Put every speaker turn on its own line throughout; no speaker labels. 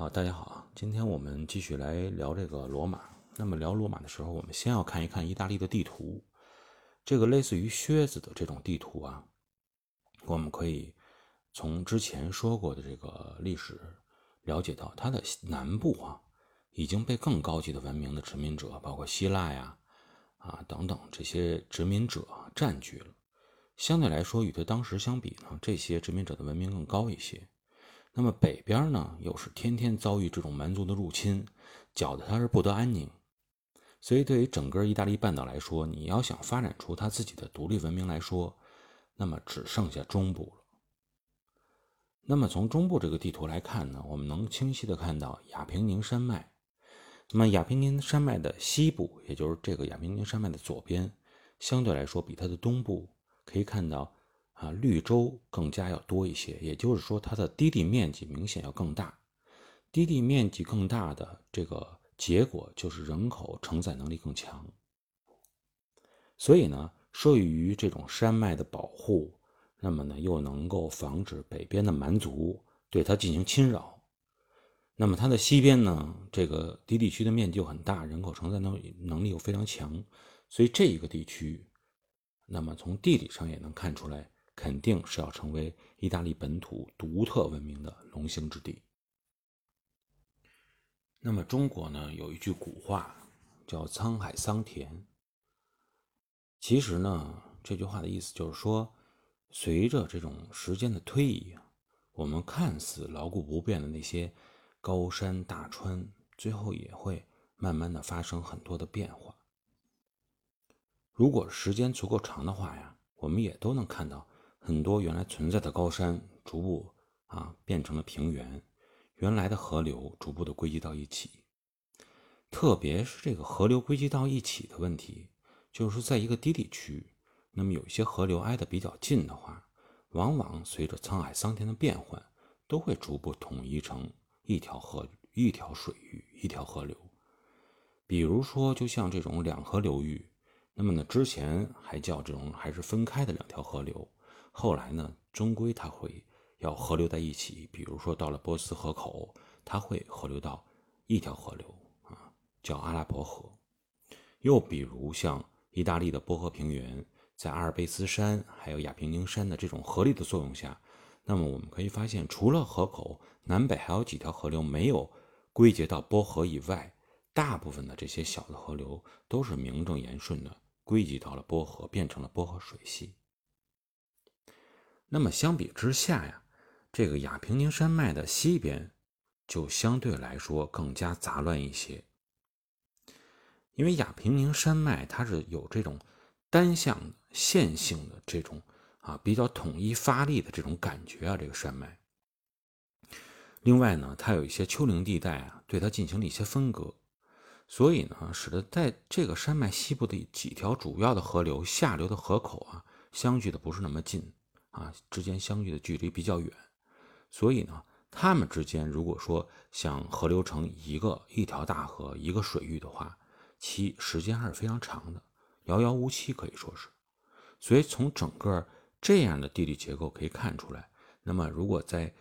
好，大家好啊！今天我们继续来聊这个罗马。那么聊罗马的时候，我们先要看一看意大利的地图。这个类似于靴子的这种地图啊，我们可以从之前说过的这个历史了解到，它的南部啊已经被更高级的文明的殖民者，包括希腊呀啊等等这些殖民者占据了。相对来说，与它当时相比呢，这些殖民者的文明更高一些。那么北边呢，又是天天遭遇这种蛮族的入侵，搅得他是不得安宁。所以，对于整个意大利半岛来说，你要想发展出他自己的独立文明来说，那么只剩下中部了。那么从中部这个地图来看呢，我们能清晰的看到亚平宁山脉。那么亚平宁山脉的西部，也就是这个亚平宁山脉的左边，相对来说比它的东部可以看到。啊，绿洲更加要多一些，也就是说，它的低地面积明显要更大。低地面积更大的这个结果就是人口承载能力更强。所以呢，受益于这种山脉的保护，那么呢，又能够防止北边的蛮族对它进行侵扰。那么它的西边呢，这个低地区的面积又很大，人口承载能能力又非常强，所以这一个地区，那么从地理上也能看出来。肯定是要成为意大利本土独特文明的龙兴之地。那么中国呢，有一句古话叫“沧海桑田”。其实呢，这句话的意思就是说，随着这种时间的推移啊，我们看似牢固不变的那些高山大川，最后也会慢慢的发生很多的变化。如果时间足够长的话呀，我们也都能看到。很多原来存在的高山逐步啊变成了平原，原来的河流逐步的归集到一起。特别是这个河流归集到一起的问题，就是在一个低地区，那么有一些河流挨得比较近的话，往往随着沧海桑田的变换，都会逐步统一成一条河、一条水域、一条河流。比如说，就像这种两河流域，那么呢之前还叫这种还是分开的两条河流。后来呢，终归它会要合流在一起。比如说到了波斯河口，它会合流到一条河流啊，叫阿拉伯河。又比如像意大利的波河平原，在阿尔卑斯山还有亚平宁山的这种合力的作用下，那么我们可以发现，除了河口南北还有几条河流没有归结到波河以外，大部分的这些小的河流都是名正言顺的归集到了波河，变成了波河水系。那么相比之下呀，这个亚平宁山脉的西边就相对来说更加杂乱一些。因为亚平宁山脉它是有这种单向的线性的这种啊比较统一发力的这种感觉啊，这个山脉。另外呢，它有一些丘陵地带啊，对它进行了一些分割，所以呢，使得在这个山脉西部的几条主要的河流下流的河口啊，相距的不是那么近。啊，之间相距的距离比较远，所以呢，它们之间如果说想河流成一个一条大河一个水域的话，其时间还是非常长的，遥遥无期可以说是。所以从整个这样的地理结构可以看出来，那么如果在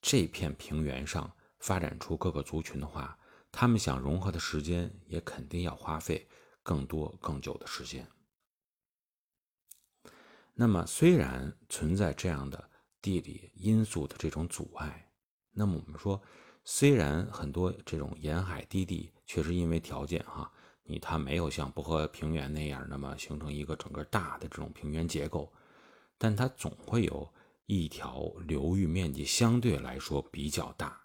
这片平原上发展出各个族群的话，他们想融合的时间也肯定要花费更多更久的时间。那么，虽然存在这样的地理因素的这种阻碍，那么我们说，虽然很多这种沿海低地确实因为条件哈，你它没有像波河平原那样那么形成一个整个大的这种平原结构，但它总会有一条流域面积相对来说比较大，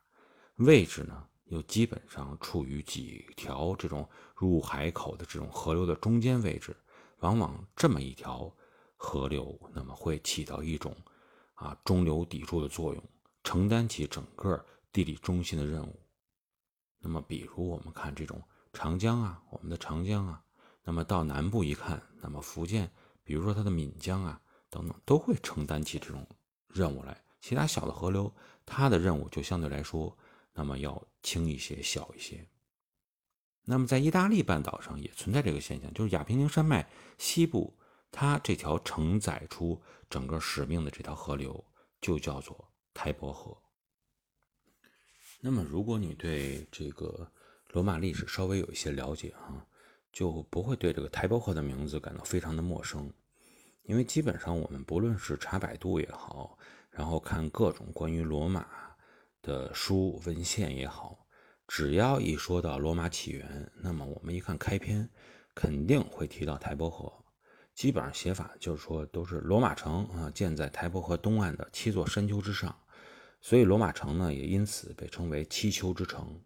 位置呢又基本上处于几条这种入海口的这种河流的中间位置，往往这么一条。河流那么会起到一种啊中流砥柱的作用，承担起整个地理中心的任务。那么，比如我们看这种长江啊，我们的长江啊，那么到南部一看，那么福建，比如说它的闽江啊等等，都会承担起这种任务来。其他小的河流，它的任务就相对来说，那么要轻一些、小一些。那么在意大利半岛上也存在这个现象，就是亚平宁山脉西部。它这条承载出整个使命的这条河流就叫做台伯河。那么，如果你对这个罗马历史稍微有一些了解啊，就不会对这个台伯河的名字感到非常的陌生，因为基本上我们不论是查百度也好，然后看各种关于罗马的书文献也好，只要一说到罗马起源，那么我们一看开篇，肯定会提到台伯河。基本上写法就是说，都是罗马城啊，建在台伯河东岸的七座山丘之上。所以罗马城呢，也因此被称为七丘之城。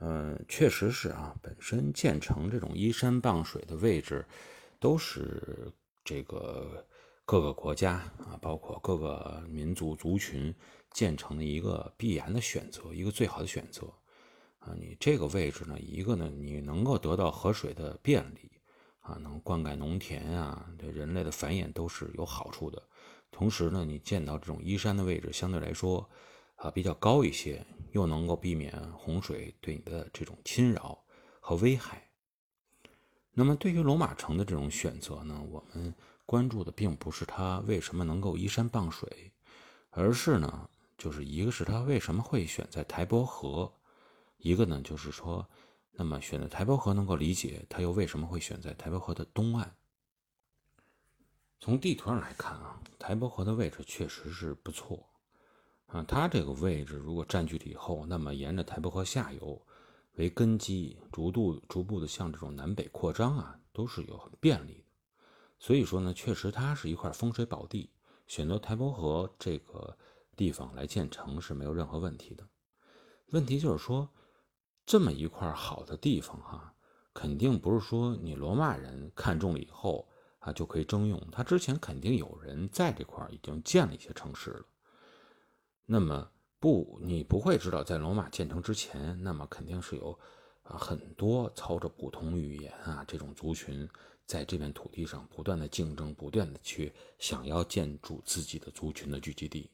嗯，确实是啊，本身建成这种依山傍水的位置，都是这个各个国家啊，包括各个民族族群建成的一个必然的选择，一个最好的选择啊。你这个位置呢，一个呢，你能够得到河水的便利啊，能灌溉农田啊，对人类的繁衍都是有好处的。同时呢，你建到这种依山的位置，相对来说，啊比较高一些，又能够避免洪水对你的这种侵扰和危害。那么，对于罗马城的这种选择呢，我们关注的并不是它为什么能够依山傍水，而是呢，就是一个是它为什么会选在台伯河，一个呢就是说，那么选择台伯河能够理解它又为什么会选在台伯河的东岸。从地图上来看啊，台伯河的位置确实是不错啊。它这个位置如果占据了以后，那么沿着台伯河下游为根基，逐度逐步的向这种南北扩张啊，都是有很便利的。所以说呢，确实它是一块风水宝地，选择台伯河这个地方来建城是没有任何问题的。问题就是说，这么一块好的地方哈，肯定不是说你罗马人看中了以后。啊，就可以征用。他之前肯定有人在这块已经建了一些城市了。那么不，你不会知道，在罗马建成之前，那么肯定是有啊很多操着不同语言啊这种族群在这片土地上不断的竞争，不断的去想要建筑自己的族群的聚集地。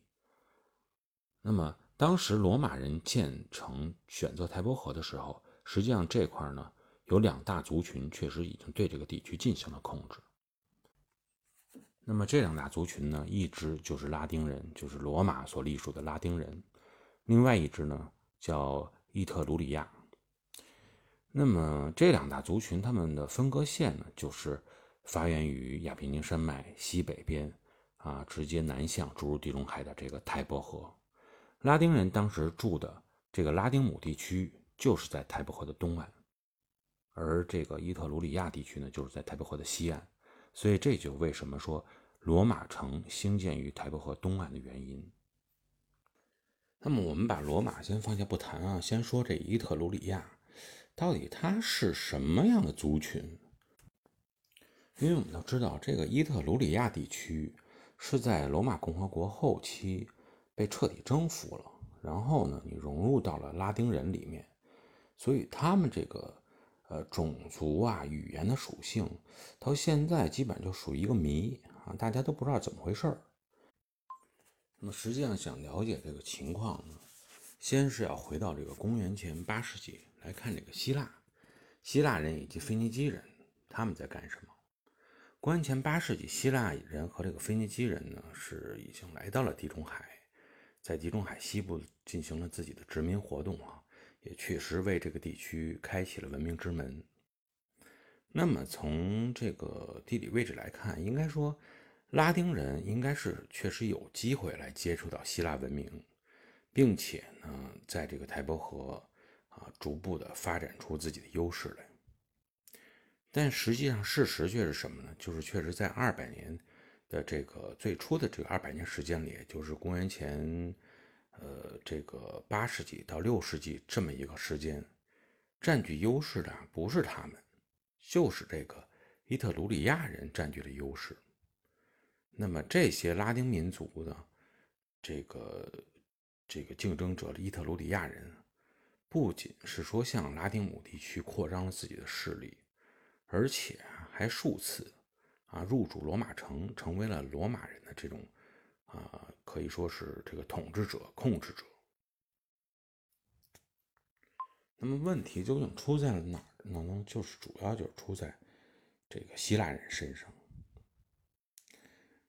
那么当时罗马人建成选择台伯河的时候，实际上这块呢有两大族群确实已经对这个地区进行了控制。那么这两大族群呢，一支就是拉丁人，就是罗马所隶属的拉丁人；另外一支呢叫伊特鲁里亚。那么这两大族群他们的分割线呢，就是发源于亚平宁山脉西北边啊，直接南向注入地中海的这个泰伯河。拉丁人当时住的这个拉丁姆地区就是在台伯河的东岸，而这个伊特鲁里亚地区呢，就是在台伯河的西岸。所以这就为什么说。罗马城兴建于台伯河东岸的原因。那么，我们把罗马先放下不谈啊，先说这伊特鲁里亚，到底它是什么样的族群？因为我们都知道，这个伊特鲁里亚地区是在罗马共和国后期被彻底征服了，然后呢，你融入到了拉丁人里面，所以他们这个呃种族啊、语言的属性，到现在基本就属于一个谜。啊，大家都不知道怎么回事儿。那么实际上想了解这个情况呢，先是要回到这个公元前八世纪来看这个希腊，希腊人以及腓尼基人他们在干什么？公元前八世纪，希腊人和这个腓尼基人呢是已经来到了地中海，在地中海西部进行了自己的殖民活动啊，也确实为这个地区开启了文明之门。那么从这个地理位置来看，应该说，拉丁人应该是确实有机会来接触到希腊文明，并且呢，在这个台伯河啊，逐步的发展出自己的优势来。但实际上，事实却是什么呢？就是确实在二百年的这个最初的这个二百年时间里，就是公元前呃这个八世纪到六世纪这么一个时间，占据优势的不是他们。就是这个伊特鲁里亚人占据了优势。那么这些拉丁民族的这个这个竞争者的伊特鲁里亚人，不仅是说向拉丁姆地区扩张了自己的势力，而且还数次啊入主罗马城，成为了罗马人的这种啊可以说是这个统治者、控制者。那么问题究竟出在了哪儿？呢，就是主要就是出在这个希腊人身上。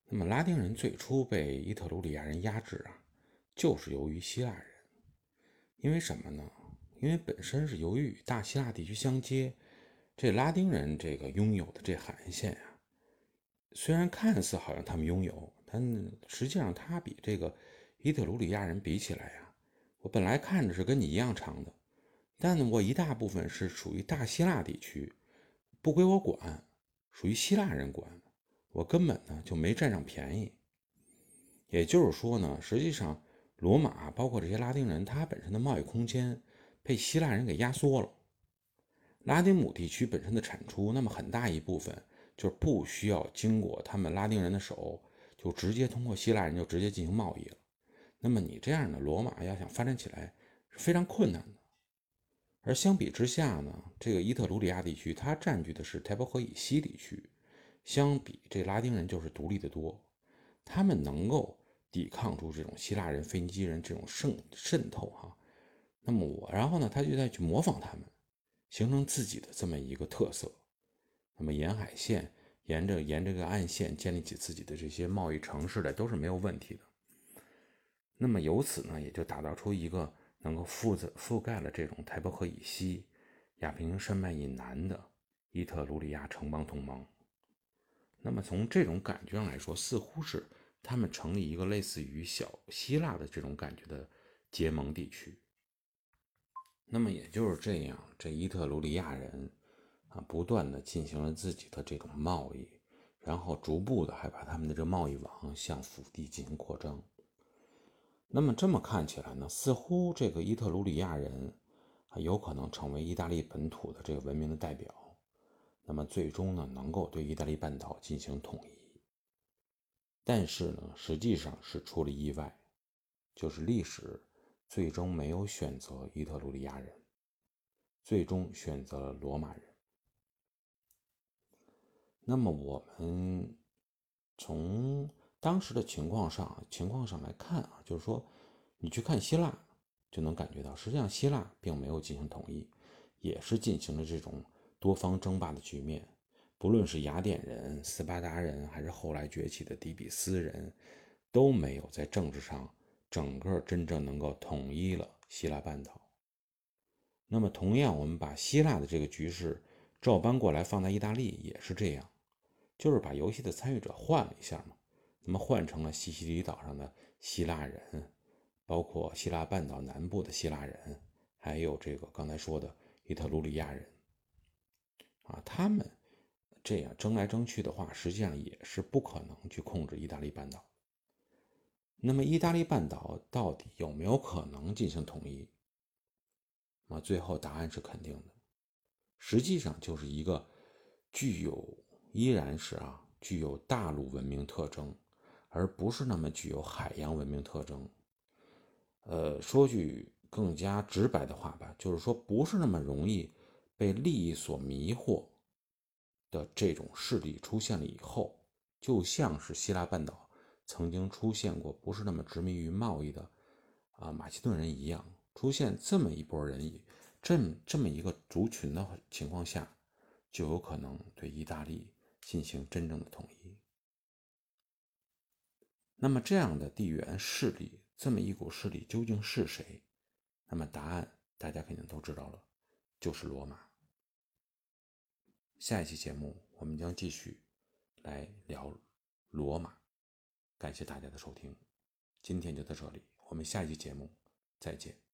那么拉丁人最初被伊特鲁里亚人压制啊，就是由于希腊人。因为什么呢？因为本身是由于与大希腊地区相接，这拉丁人这个拥有的这海岸线呀，虽然看似好像他们拥有，但实际上他比这个伊特鲁里亚人比起来呀，我本来看着是跟你一样长的，但，我一大部分是属于大希腊地区，不归我管，属于希腊人管，我根本呢就没占上便宜。也就是说呢，实际上罗马包括这些拉丁人，他本身的贸易空间。被希腊人给压缩了。拉丁姆地区本身的产出，那么很大一部分就是不需要经过他们拉丁人的手，就直接通过希腊人就直接进行贸易了。那么你这样的罗马要想发展起来是非常困难的。而相比之下呢，这个伊特鲁里亚地区它占据的是台伯河以西地区，相比这拉丁人就是独立的多，他们能够抵抗住这种希腊人、腓尼基人这种渗渗透哈。那么我，然后呢，他就再去模仿他们，形成自己的这么一个特色。那么沿海线，沿着沿这个岸线建立起自己的这些贸易城市来，都是没有问题的。那么由此呢，也就打造出一个能够覆盖覆盖了这种台伯河以西、亚平宁山脉以南的伊特鲁里亚城邦同盟。那么从这种感觉上来说，似乎是他们成立一个类似于小希腊的这种感觉的结盟地区。那么也就是这样，这伊特鲁里亚人啊，不断的进行了自己的这种贸易，然后逐步的还把他们的这贸易网向腹地进行扩张。那么这么看起来呢，似乎这个伊特鲁里亚人，有可能成为意大利本土的这个文明的代表。那么最终呢，能够对意大利半岛进行统一。但是呢，实际上是出了意外，就是历史。最终没有选择伊特鲁里亚人，最终选择了罗马人。那么我们从当时的情况上情况上来看啊，就是说，你去看希腊，就能感觉到，实际上希腊并没有进行统一，也是进行了这种多方争霸的局面。不论是雅典人、斯巴达人，还是后来崛起的底比斯人，都没有在政治上。整个真正能够统一了希腊半岛。那么，同样，我们把希腊的这个局势照搬过来，放在意大利也是这样，就是把游戏的参与者换了一下嘛。那么，换成了西西里岛上的希腊人，包括希腊半岛南部的希腊人，还有这个刚才说的伊特鲁里亚人。啊，他们这样争来争去的话，实际上也是不可能去控制意大利半岛。那么，意大利半岛到底有没有可能进行统一？那最后答案是肯定的。实际上，就是一个具有依然是啊具有大陆文明特征，而不是那么具有海洋文明特征。呃，说句更加直白的话吧，就是说不是那么容易被利益所迷惑的这种势力出现了以后，就像是希腊半岛。曾经出现过不是那么执迷于贸易的啊马其顿人一样，出现这么一波人，这这么一个族群的情况下，就有可能对意大利进行真正的统一。那么这样的地缘势力，这么一股势力究竟是谁？那么答案大家肯定都知道了，就是罗马。下一期节目我们将继续来聊罗马。感谢大家的收听，今天就到这里，我们下期节目再见。